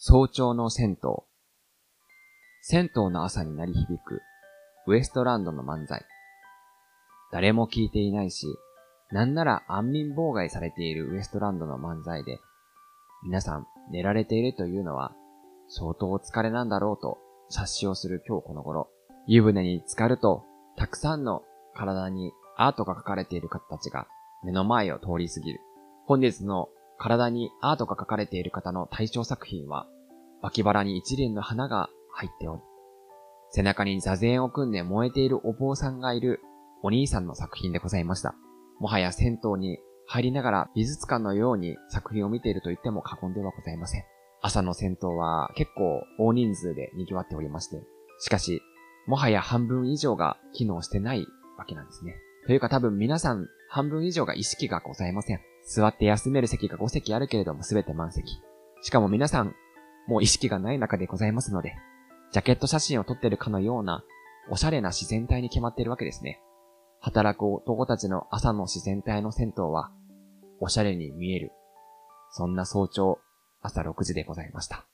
早朝の銭湯。銭湯の朝に鳴り響く、ウエストランドの漫才。誰も聞いていないし、なんなら安眠妨害されているウエストランドの漫才で、皆さん寝られているというのは、相当お疲れなんだろうと察しをする今日この頃、湯船に浸かると、たくさんの体にアートが描かれている方たちが目の前を通り過ぎる。本日の体にアートが描かれている方の対象作品は、脇腹に一輪の花が入っており、背中に座禅を組んで燃えているお坊さんがいるお兄さんの作品でございました。もはや銭湯に入りながら美術館のように作品を見ていると言っても過言ではございません。朝の銭湯は結構大人数で賑わっておりまして、しかし、もはや半分以上が機能してないわけなんですね。というか多分皆さん半分以上が意識がございません。座って休める席が5席あるけれども全て満席。しかも皆さん、もう意識がない中でございますので、ジャケット写真を撮ってるかのような、おしゃれな自然体に決まっているわけですね。働く男たちの朝の自然体の銭湯は、おしゃれに見える。そんな早朝、朝6時でございました。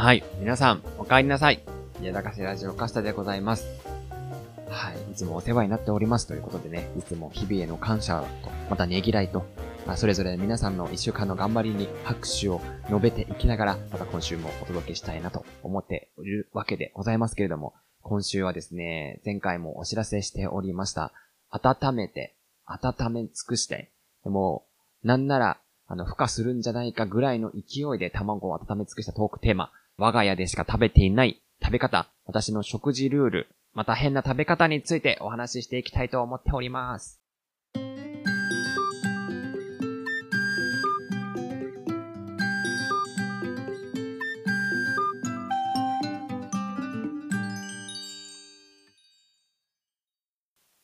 はい。皆さん、お帰りなさい。家高瀬ラジオカスタでございます。はい。いつもお世話になっておりますということでね、いつも日々への感謝と、またねぎらいと、まあ、それぞれ皆さんの一週間の頑張りに拍手を述べていきながら、また今週もお届けしたいなと思っているわけでございますけれども、今週はですね、前回もお知らせしておりました、温めて、温め尽くして、でも、なんなら、あの、孵化するんじゃないかぐらいの勢いで卵を温め尽くしたトークテーマ、我が家でしか食べていない食べ方、私の食事ルール、また変な食べ方についてお話ししていきたいと思っております。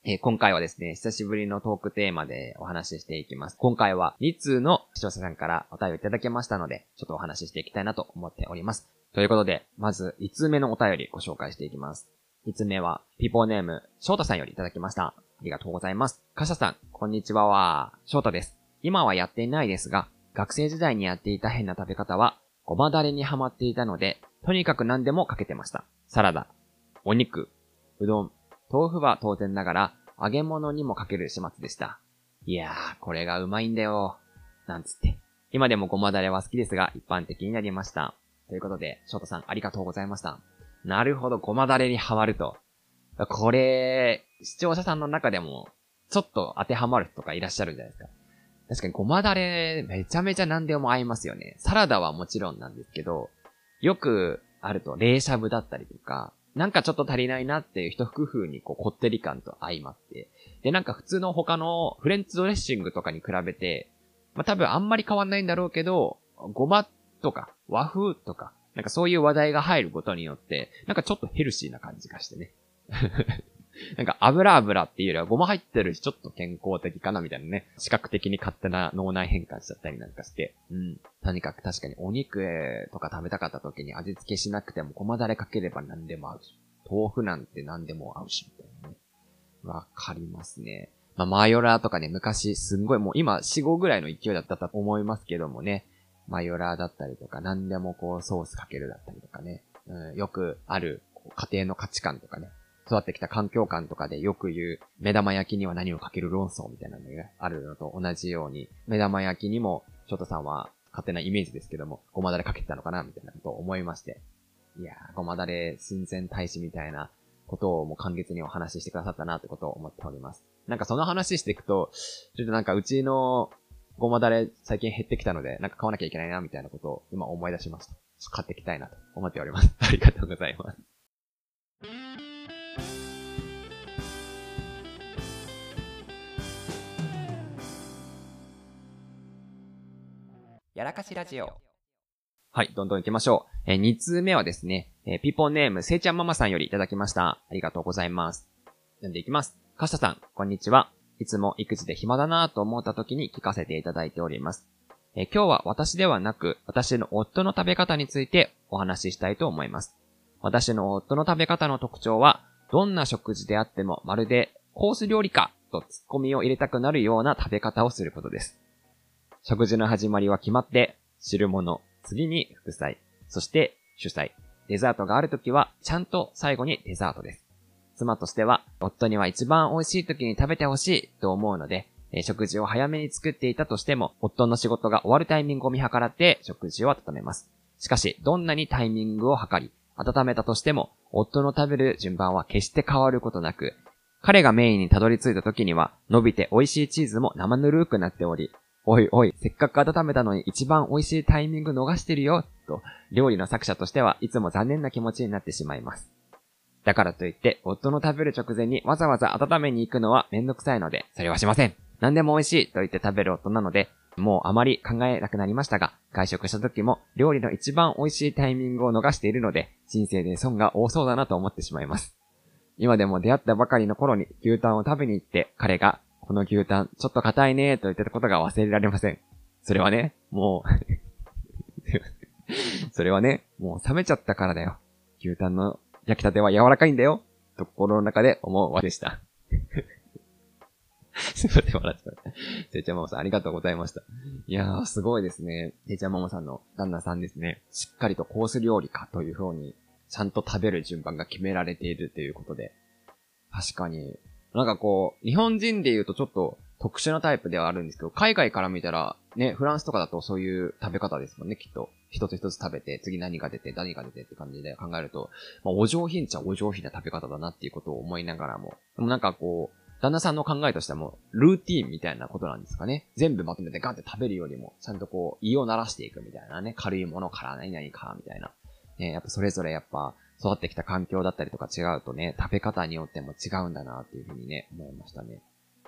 え今回はですね、久しぶりのトークテーマでお話ししていきます。今回は2通の視聴者さんからお便りいただけましたので、ちょっとお話ししていきたいなと思っております。ということで、まず、5つ目のお便りご紹介していきます。5つ目は、ピポーネーム、翔太さんよりいただきました。ありがとうございます。カシャさん、こんにちはは、翔太です。今はやっていないですが、学生時代にやっていた変な食べ方は、ごまだれにハマっていたので、とにかく何でもかけてました。サラダ、お肉、うどん、豆腐は当然ながら、揚げ物にもかける始末でした。いやー、これがうまいんだよ。なんつって。今でもごまだれは好きですが、一般的になりました。ということで、翔太さんありがとうございました。なるほど、ごまだれにハマると。これ、視聴者さんの中でも、ちょっと当てはまる人とかいらっしゃるじゃないですか。確かにごまだれ、めちゃめちゃ何でも合いますよね。サラダはもちろんなんですけど、よくあると、冷しゃぶだったりとか、なんかちょっと足りないなっていう一工夫にこう、こってり感と相まって。で、なんか普通の他のフレンチドレッシングとかに比べて、まあ、多分あんまり変わんないんだろうけど、ごまとか、和風とか、なんかそういう話題が入ることによって、なんかちょっとヘルシーな感じがしてね。なんか油油っていうよりはごま入ってるしちょっと健康的かなみたいなね。視覚的に勝手な脳内変換しちゃったりなんかして。うん。とにかく確かにお肉とか食べたかった時に味付けしなくてもごまだれかければ何でも合うし。豆腐なんて何でも合うし、みたいなね。わかりますね。まあ、マヨラーとかね、昔すんごいもう今4、5ぐらいの勢いだったと思いますけどもね。マヨラーだったりとか、何でもこうソースかけるだったりとかね、うん、よくある家庭の価値観とかね、育ってきた環境観とかでよく言う、目玉焼きには何をかける論争みたいなのがあるのと同じように、目玉焼きにも、ショートさんは勝手なイメージですけども、ごまだれかけてたのかなみたいなことを思いまして。いやー、ごまだれ親善大使みたいなことをもう簡潔にお話ししてくださったなってことを思っております。なんかその話していくと、ちょっとなんかうちのごまだれ最近減ってきたので、なんか買わなきゃいけないな、みたいなことを今思い出しました。買っていきたいなと思っております。ありがとうございます。やらかしラジオ。はい、どんどん行きましょう。えー、2通目はですね、えー、ピポネーム、せいちゃんママさんよりいただきました。ありがとうございます。読んでいきます。かしたさん、こんにちは。いつも育児で暇だなぁと思った時に聞かせていただいております。え今日は私ではなく、私の夫の食べ方についてお話ししたいと思います。私の夫の食べ方の特徴は、どんな食事であってもまるでコース料理かとツッコミを入れたくなるような食べ方をすることです。食事の始まりは決まって、汁物、次に副菜、そして主菜、デザートがあるときはちゃんと最後にデザートです。妻としては、夫には一番美味しい時に食べてほしいと思うので、え食事を早めに作っていたとしても、夫の仕事が終わるタイミングを見計らって食事を温めます。しかし、どんなにタイミングを測り、温めたとしても、夫の食べる順番は決して変わることなく、彼がメインにたどり着いた時には、伸びて美味しいチーズも生ぬるくなっており、おいおい、せっかく温めたのに一番美味しいタイミング逃してるよ、と、料理の作者としてはいつも残念な気持ちになってしまいます。だからといって、夫の食べる直前にわざわざ温めに行くのはめんどくさいので、それはしません。何でも美味しいと言って食べる夫なので、もうあまり考えなくなりましたが、外食した時も料理の一番美味しいタイミングを逃しているので、人生で損が多そうだなと思ってしまいます。今でも出会ったばかりの頃に牛タンを食べに行って、彼が、この牛タンちょっと硬いねと言ってたことが忘れられません。それはね、もう それはね、もう冷めちゃったからだよ。牛タンの焼きたては柔らかいんだよ。と心の中で思うわけでした。すいません、笑っちゃった。せいちゃんママさん、ありがとうございました。いやー、すごいですね。せいちゃんママさんの旦那さんですね。しっかりとコース料理かという風に、ちゃんと食べる順番が決められているということで。確かに、なんかこう、日本人で言うとちょっと特殊なタイプではあるんですけど、海外から見たら、ね、フランスとかだとそういう食べ方ですもんね、きっと。一つ一つ食べて、次何が出て、何が出てって感じで考えると、まあ、お上品っちゃお上品な食べ方だなっていうことを思いながらも。でもなんかこう、旦那さんの考えとしても、ルーティーンみたいなことなんですかね。全部まとめてガンって食べるよりも、ちゃんとこう、胃を鳴らしていくみたいなね。軽いものから何々か、みたいな。ね、やっぱそれぞれやっぱ、育ってきた環境だったりとか違うとね、食べ方によっても違うんだなっていうふうにね、思いましたね。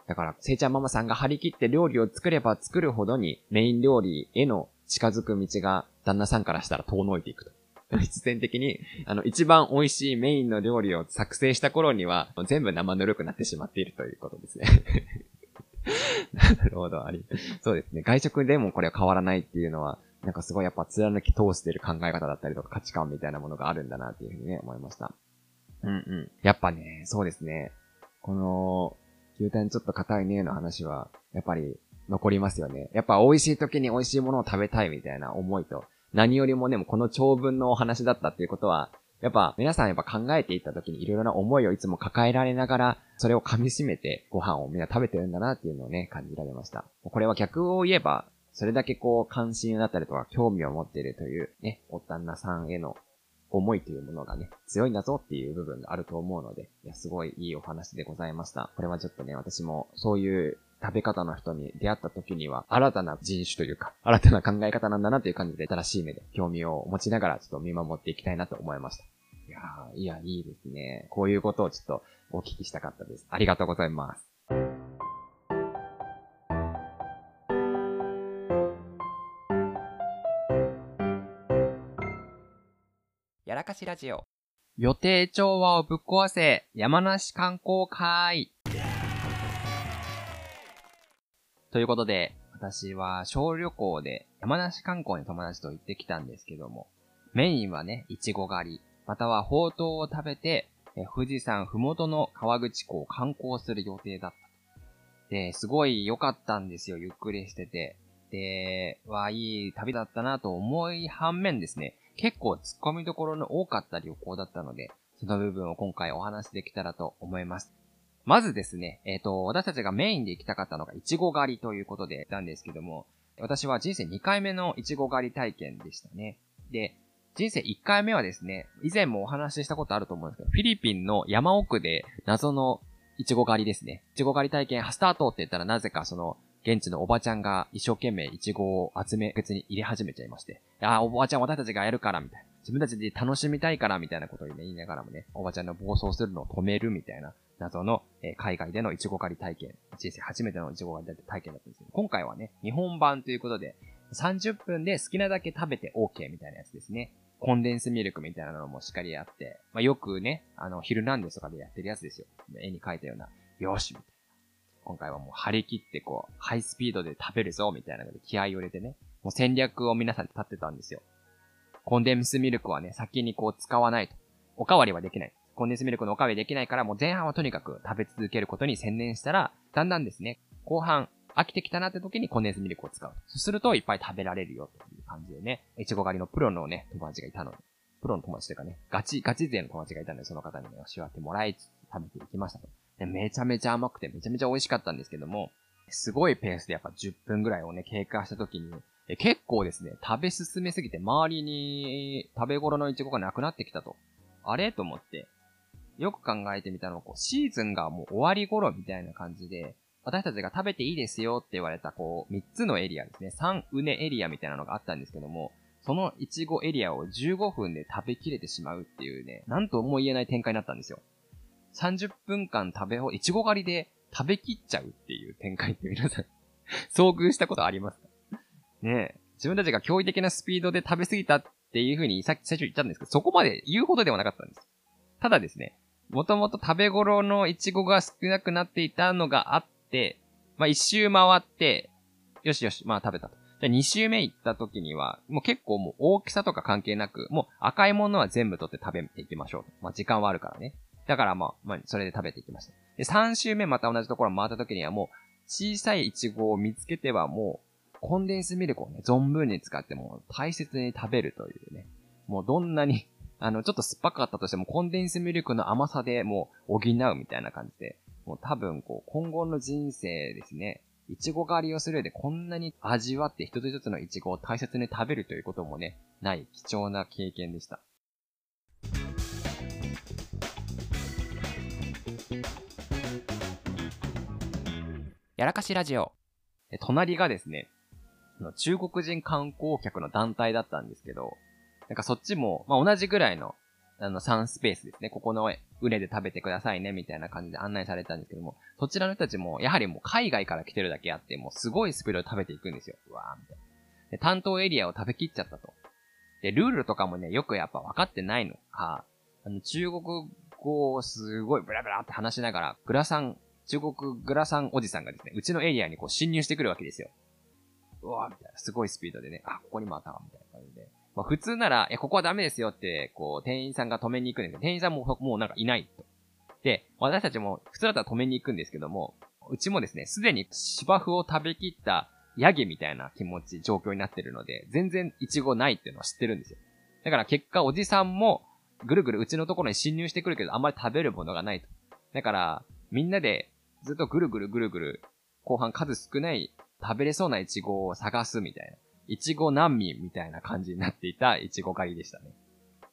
だから、せいちゃんママさんが張り切って料理を作れば作るほどに、メイン料理への近づく道が旦那さんからしたら遠のいていくと。必然的に、あの、一番美味しいメインの料理を作成した頃には、全部生ぬるくなってしまっているということですね。なるほど、あり。そうですね。外食でもこれは変わらないっていうのは、なんかすごいやっぱ貫き通してる考え方だったりとか価値観みたいなものがあるんだなっていうふうにね、思いました。うんうん。やっぱね、そうですね。この、牛タンちょっと硬いねの話は、やっぱり残りますよね。やっぱ美味しい時に美味しいものを食べたいみたいな思いと、何よりもね、もこの長文のお話だったっていうことは、やっぱ皆さんやっぱ考えていった時にいろいろな思いをいつも抱えられながら、それを噛み締めてご飯をみんな食べてるんだなっていうのをね、感じられました。これは逆を言えば、それだけこう関心だったりとか興味を持っているというね、お旦那さんへの思いというものがね、強いんだぞっていう部分があると思うので、いや、すごいいいお話でございました。これはちょっとね、私もそういう食べ方の人に出会った時には、新たな人種というか、新たな考え方なんだなという感じで、新しい目で興味を持ちながら、ちょっと見守っていきたいなと思いました。いやー、いや、いいですね。こういうことをちょっとお聞きしたかったです。ありがとうございます。しラジオ。予定調和をぶっ壊せ、山梨観光会。ということで、私は小旅行で山梨観光に友達と行ってきたんですけども、メインはね、いちご狩り、またはほうとうを食べて、え富士山ふもとの川口湖を観光する予定だった。で、すごい良かったんですよ、ゆっくりしてて。で、わ、いい旅だったなと思い反面ですね、結構突っ込みどころの多かった旅行だったので、その部分を今回お話できたらと思います。まずですね、えっ、ー、と、私たちがメインで行きたかったのが、いちご狩りということでなんですけども、私は人生2回目のいちご狩り体験でしたね。で、人生1回目はですね、以前もお話ししたことあると思うんですけど、フィリピンの山奥で謎のいちご狩りですね。いちご狩り体験スタートって言ったらなぜかその、現地のおばちゃんが一生懸命いちごを集め、別に入れ始めちゃいまして。ああ、おばちゃん私たちがやるから、みたいな。自分たちで楽しみたいから、みたいなことを、ね、言いながらもね、おばちゃんの暴走するのを止めるみたいな謎の、えー、海外でのイチゴ狩り体験、人生初めてのイチゴ狩り体験だったんですけど、今回はね、日本版ということで、30分で好きなだけ食べて OK みたいなやつですね。コンデンスミルクみたいなのもしっかりあって、まあ、よくね、あの、ヒルナンデスとかでやってるやつですよ。絵に描いたような、よしみたいな。今回はもう張り切ってこう、ハイスピードで食べるぞみたいなので気合を入れてね、もう戦略を皆さん立ってたんですよ。コンデンスミルクはね、先にこう使わないと。おかわりはできない。コンデンスミルクのおかわりできないから、もう前半はとにかく食べ続けることに専念したら、だんだんですね、後半、飽きてきたなって時にコンデンスミルクを使う。そうするといっぱい食べられるよという感じでね、いちご狩りのプロのね、友達がいたので、プロの友達というかね、ガチ、ガチ勢の友達がいたので、その方にね、教えてもらいつつ食べていきましたと。で、めちゃめちゃ甘くてめちゃめちゃ美味しかったんですけども、すごいペースでやっぱ10分ぐらいをね、経過した時に、え結構ですね、食べ進めすぎて周りに食べ頃のイチゴがなくなってきたと。あれ？と思って、よく考えてみたのは、こう、シーズンがもう終わり頃みたいな感じで、私たちが食べていいですよって言われた、こう、3つのエリアですね。3うねエリアみたいなのがあったんですけども、そのイチゴエリアを15分で食べきれてしまうっていうね、なんとも言えない展開になったんですよ。30分間食べほ、いちご狩りで食べきっちゃうっていう展開って皆さん 遭遇したことありますか？ねえ。自分たちが驚異的なスピードで食べ過ぎたっていう風にさっき最初言ったんですけど、そこまで言うほどではなかったんです。ただですね、もともと食べ頃のイチゴが少なくなっていたのがあって、まあ一周回って、よしよし、まあ食べたと。じゃあ2周目行った時には、もう結構もう大きさとか関係なく、もう赤いものは全部取って食べていきましょう。まあ時間はあるからね。だからまあ、まあ、それで食べていきました。で、3周目また同じところ回った時にはもう、小さいイチゴを見つけてはもう、コンデンスミルクをね、存分に使っても大切に食べるというね。もうどんなにあの、ちょっと酸っぱかったとしても、コンデンスミルクの甘さでもう補うみたいな感じで、もう多分こう、今後の人生ですね、いちご狩りをする上でこんなに味わって一つ一つのいちごを大切に食べるということもね、ない貴重な経験でした。やらかしラジオ。隣がですね、中国人観光客の団体だったんですけど、なんかそっちも、まあ、同じぐらいの、あの、3スペースですね。ここの腕で食べてくださいね、みたいな感じで案内されたんですけども、そちらの人たちも、やはりもう海外から来てるだけあって、もうすごいスピードで食べていくんですよ。うわーみたいな。で、担当エリアを食べきっちゃったと。で、ルールとかもね、よくやっぱ分かってないのか、あの、中国語をすごいブラブラって話しながら、グラサン、中国グラサンおじさんがですね、うちのエリアにこう侵入してくるわけですよ。うわーみたいな、すごいスピードでね、あ、ここにもあった、みたいな感じで。まあ、普通なら、え、ここはダメですよって、こう、店員さんが止めに行くんですけど、店員さんも、もうなんかいないと。で、私たちも普通だったら止めに行くんですけども、うちもですね、すでに芝生を食べきったヤギみたいな気持ち、状況になってるので、全然イチゴないっていうのは知ってるんですよ。だから結果、おじさんも、ぐるぐるうちのところに侵入してくるけど、あんまり食べるものがないと。だから、みんなで、ずっとぐるぐるぐるぐる、後半数少ない食べれそうなイチゴを探すみたいな。いちご難民みたいな感じになっていたいちご狩りでしたね。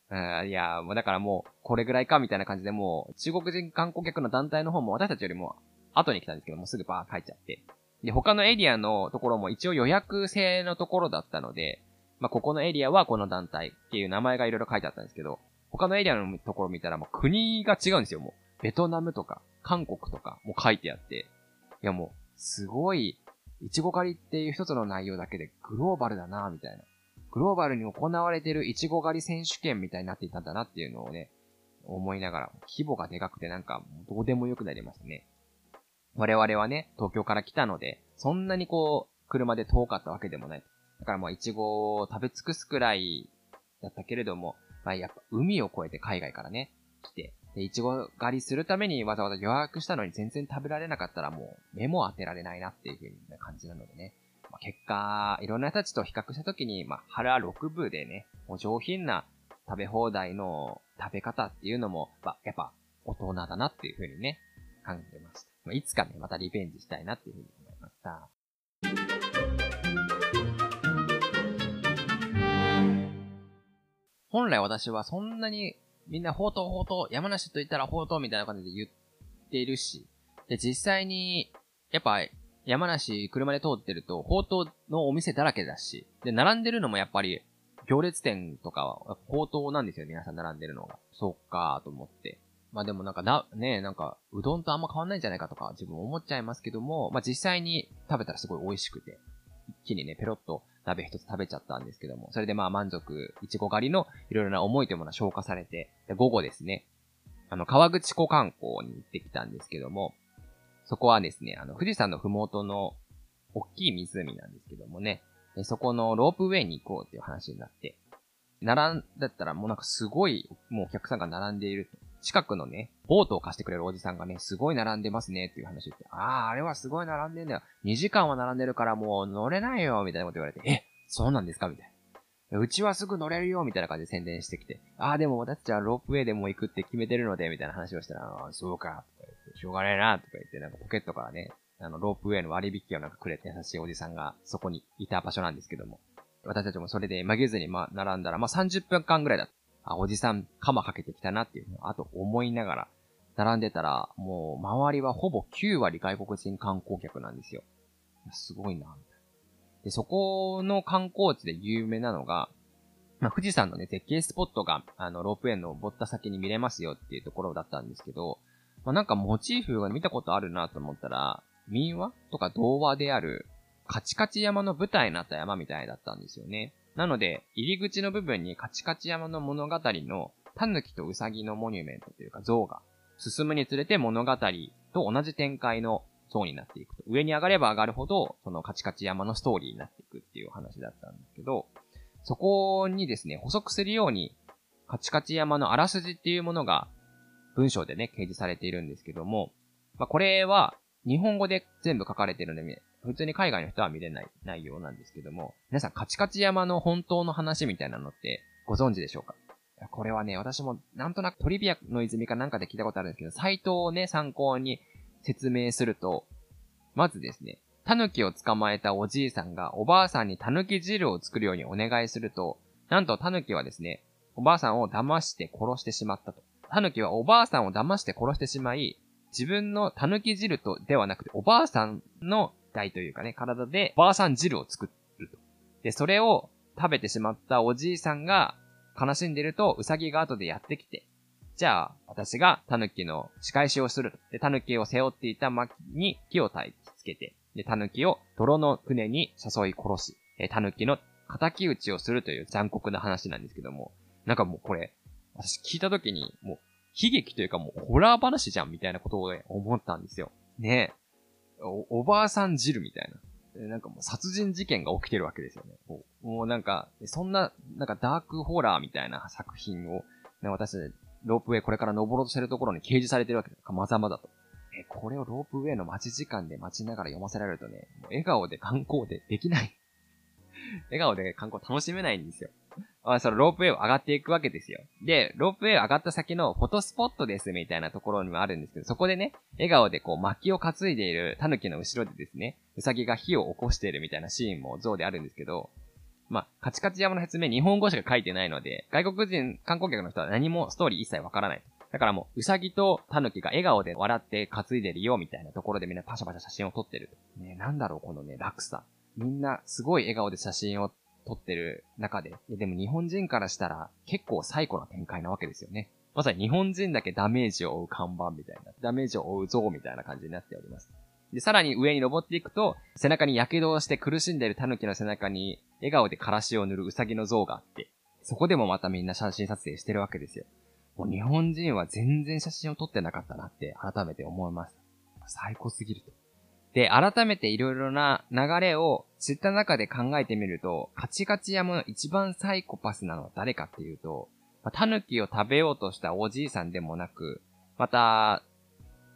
うん、いや、もうだからもう、これぐらいかみたいな感じでもう、中国人観光客の団体の方も私たちよりも後に来たんですけどもう、すぐバー帰っちゃって。で、他のエリアのところも一応予約制のところだったので、まあ、ここのエリアはこの団体っていう名前がいろいろ書いてあったんですけど、他のエリアのところ見たらもう国が違うんですよ、もう。ベトナムとか、韓国とかも書いてあって。いやもう、すごいいちご狩りっていう一つの内容だけでグローバルだなみたいな。グローバルに行われてるいちご狩り選手権みたいになっていたんだなっていうのをね、思いながら、規模がでかくてなんか、どうでもよくなりましたね。我々はね、東京から来たので、そんなにこう、車で遠かったわけでもない。だからもういちごを食べ尽くすくらいだったけれども、まあやっぱ海を越えて海外からね、来て、で、いちご狩りするためにわざわざ予約したのに全然食べられなかったらもう目も当てられないなっていう風な感じなのでね。まあ、結果、いろんな人たちと比較したときに、まあ、腹6分でね、もう上品な食べ放題の食べ方っていうのも、まあ、やっぱ大人だなっていう風にね、感じました。まあ、いつかね、またリベンジしたいなっていう風に思いました。本来私はそんなにみんな、ほうとうほうとう、山梨と言ったらほうとうみたいな感じで言っているし、で、実際に、やっぱ、山梨車で通ってると、ほうとうのお店だらけだし、で、並んでるのもやっぱり、行列店とかは、ほうとうなんですよ、皆さん並んでるのが。そっかーと思って。まあでもなんかな、ねなんか、うどんとあんま変わんないんじゃないかとか、自分思っちゃいますけども、まあ実際に食べたらすごい美味しくて、一気にね、ペロッと鍋一つ食べちゃったんですけども、それでまあ満足、いちご狩りのいろいろな思いというものは消化されて、午後ですね、あの、川口湖観光に行ってきたんですけども、そこはですね、あの、富士山のふもとの大きい湖なんですけどもね、そこのロープウェイに行こうっていう話になって、並んだったらもうなんかすごい、もうお客さんが並んでいると。近くのね、ボートを貸してくれるおじさんがね、すごい並んでますねっていう話を言って、ああ、あれはすごい並んでんだよ。2時間は並んでるからもう乗れないよ、みたいなこと言われて、え、そうなんですか？みたいな。うちはすぐ乗れるよ、みたいな感じで宣伝してきて、ああ、でも私たちはロープウェイでも行くって決めてるので、みたいな話をしたら、ああ、そうか、とか言って、しょうがねえな、とか言って、なんかポケットからね、あの、ロープウェイの割引をなんかくれて優しいおじさんがそこにいた場所なんですけども。私たちもそれで曲げずにま、並んだら、まあ、30分間ぐらいだった。あ、おじさん、鎌かけてきたなっていうのを、あと思いながら、並んでたら、もう、周りはほぼ9割外国人観光客なんですよ。すごいな、みたいな。で、そこの観光地で有名なのが、まあ、富士山のね、絶景スポットが、あの、ロープウェイの登った先に見れますよっていうところだったんですけど、まあ、なんかモチーフが見たことあるなと思ったら、民話とか童話である、カチカチ山の舞台になった山みたいだったんですよね。なので、入り口の部分にカチカチ山の物語のタヌキとウサギのモニュメントというか像が進むにつれて物語と同じ展開の像になっていくと。上に上がれば上がるほど、そのカチカチ山のストーリーになっていくっていう話だったんですけど、そこにですね、補足するように、カチカチ山のあらすじっていうものが文章でね、掲示されているんですけども、まあ、これは日本語で全部書かれてるので、普通に海外の人は見れない内容なんですけども、皆さんカチカチ山の本当の話みたいなのってご存知でしょうか？これはね、私もなんとなくトリビアの泉かなんかで聞いたことあるんですけど、サイトをね、参考に説明すると、まずですね、タヌキを捕まえたおじいさんがおばあさんにタヌキ汁を作るようにお願いすると、なんとタヌキはですね、おばあさんを騙して殺してしまったと。タヌキはおばあさんを騙して殺してしまい、自分のタヌキ汁とではなくて、おばあさんの体というかね、体でおばあさん汁を作ると。で、それを食べてしまったおじいさんが悲しんでると、うさぎが後でやってきて、じゃあ、私がタヌキの仕返しをすると。で、タヌキを背負っていた薪に木を焚きつけて、で、タヌキを泥の船に誘い殺し、え、タヌキの仇討ちをするという残酷な話なんですけども、なんかもうこれ、私聞いた時に、もう、悲劇というかもうホラー話じゃんみたいなことを、ね、思ったんですよ。ねお、おばあさん汁みたいな。なんかもう殺人事件が起きてるわけですよね。もうなんか、そんな、なんかダークホラーみたいな作品を、ね、私、ロープウェイこれから登ろうとしてるところに掲示されてるわけです。まざまだと。え、これをロープウェイの待ち時間で待ちながら読ませられるとね、もう笑顔で観光でできない笑顔で観光楽しめないんですよ。あそのロープウェイを上がっていくわけですよ。で、ロープウェイ上がった先のフォトスポットですみたいなところにもあるんですけど、そこでね、笑顔でこう薪を担いでいる狸の後ろでですね、ウサギが火を起こしているみたいなシーンも像であるんですけど、まあ、カチカチ山の説明日本語しか書いてないので、外国人観光客の人は何もストーリー一切わからない。だからもう、うさぎとタヌキが笑顔で笑って担いでるよみたいなところでみんなパシャパシャ写真を撮ってる。ね、なんだろうこのね、落差。みんなすごい笑顔で写真を撮ってる中で、いやでも日本人からしたら結構最古な展開なわけですよね。まさに日本人だけダメージを負う看板みたいな、ダメージを負う像みたいな感じになっております。で、さらに上に登っていくと、背中に火傷をして苦しんでいる狸の背中に笑顔でからしを塗るウサギの像があって、そこでもまたみんな写真撮影してるわけですよ。もう日本人は全然写真を撮ってなかったなって改めて思いました。最高すぎると。で、改めていろいろな流れを知った中で考えてみると、カチカチ山の一番サイコパスなのは誰かっていうと、ま、タヌキを食べようとしたおじいさんでもなく、また、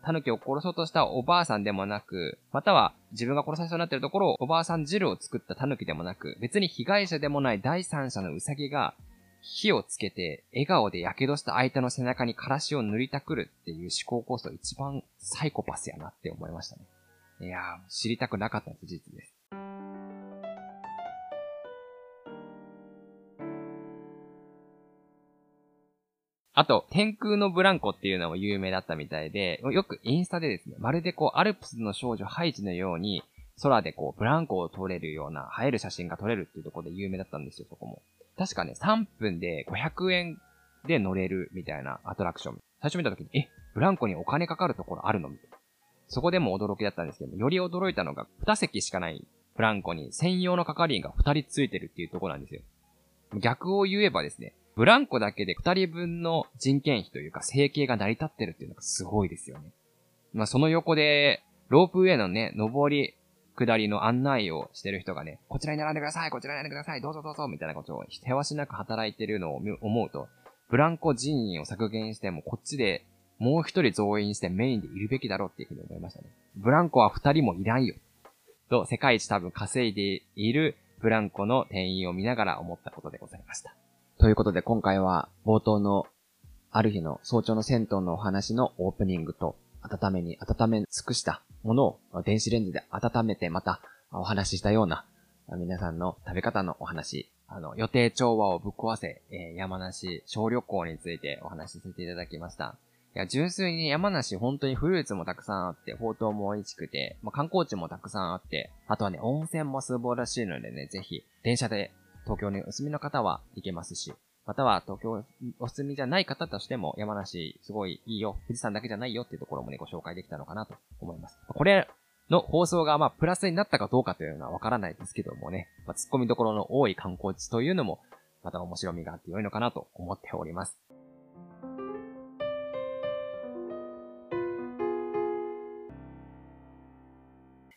タヌキを殺そうとしたおばあさんでもなく、または自分が殺されそうになってるところをおばあさん汁を作ったタヌキでもなく、別に被害者でもない第三者のウサギが火をつけて笑顔で火傷した相手の背中にからしを塗りたくるっていう思考こそ一番サイコパスやなって思いましたね。いやー、知りたくなかった事実です。あと、天空のブランコっていうのも有名だったみたいで、よくインスタでですね、まるでこう、アルプスの少女ハイジのように、空でこう、ブランコを撮れるような、映える写真が撮れるっていうところで有名だったんですよ、そこも。確かね、3分で500円で乗れるみたいなアトラクション。最初見た時に、え、ブランコにお金かかるところあるのみたいな。そこでも驚きだったんですけどより驚いたのが、2席しかないブランコに専用の係員が2人ついてるっていうとこなんですよ。逆を言えばですね、ブランコだけで2人分の人件費というか生計が成り立ってるっていうのがすごいですよね。まあその横で、ロープウェイのね、上り下りの案内をしてる人がね、こちらに並んでください、こちらに並んでください、どうぞどうぞ、みたいなことを、手わしなく働いてるのを思うと、ブランコ人員を削減しても、こっちでもう一人増員してメインでいるべきだろうっていうふうに思いましたね。ブランコは二人もいらんよ。と、世界一多分稼いでいるブランコの店員を見ながら思ったことでございました。ということで今回は冒頭のある日の早朝の銭湯のお話のオープニングと温めに温め尽くしたものを電子レンジで温めてまたお話ししたような皆さんの食べ方のお話、あの、予定調和をぶっ壊せ、えー、山梨小旅行についてお話しさせていただきました。や、純粋に山梨本当にフルーツもたくさんあって、宝刀も美味しくて、まあ、観光地もたくさんあって、あとはね、温泉も素晴らしいのでね、ぜひ、電車で東京にお住みの方は行けますし、または東京お住みじゃない方としても山梨すごいいいよ、富士山だけじゃないよっていうところもね、ご紹介できたのかなと思います。これの放送がまあプラスになったかどうかというのはわからないですけどもね、まあ、突っ込みどころの多い観光地というのも、また面白みがあって良いのかなと思っております。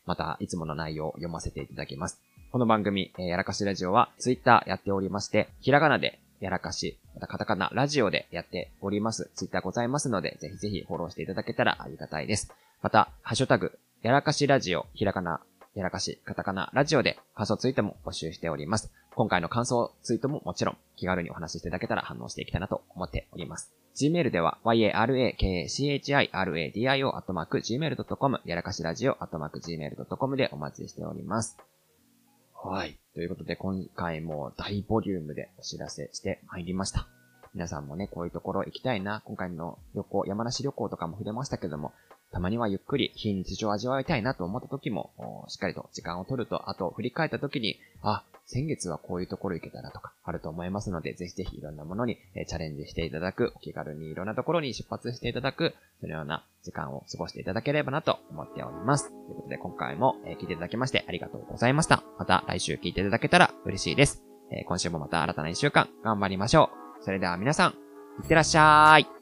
また、いつもの内容を読ませていただきます。この番組、えー、やらかしラジオは、ツイッターやっておりまして、ひらがなでやらかし、またカタカナ、ラジオでやっております。ツイッターございますので、ぜひぜひフォローしていただけたらありがたいです。また、ハッシュタグ、やらかしラジオ、ひらがな、やらかし、カタカナ、ラジオで感想ツイートも募集しております。今回の感想ツイートももちろん気軽にお話ししていただけたら反応していきたいなと思っております。Gmail では、yarakachiradio.gmail.com、やらかしラジオ .gmail.com でお待ちしております。はい。ということで、今回も大ボリュームでお知らせしてまいりました。皆さんもね、こういうところ行きたいな。今回の旅行、山梨旅行とかも触れましたけども、たまにはゆっくり非日常を味わいたいなと思った時も、しっかりと時間を取ると、あと振り返った時に、あ、先月はこういうところ行けたなとか、あると思いますので、ぜひぜひいろんなものにチャレンジしていただく、お気軽にいろんなところに出発していただく、そのような時間を過ごしていただければなと思っております。ということで今回も聞いていただきましてありがとうございました。また来週聞いていただけたら嬉しいです。今週もまた新たな一週間頑張りましょう。それでは皆さん、いってらっしゃい。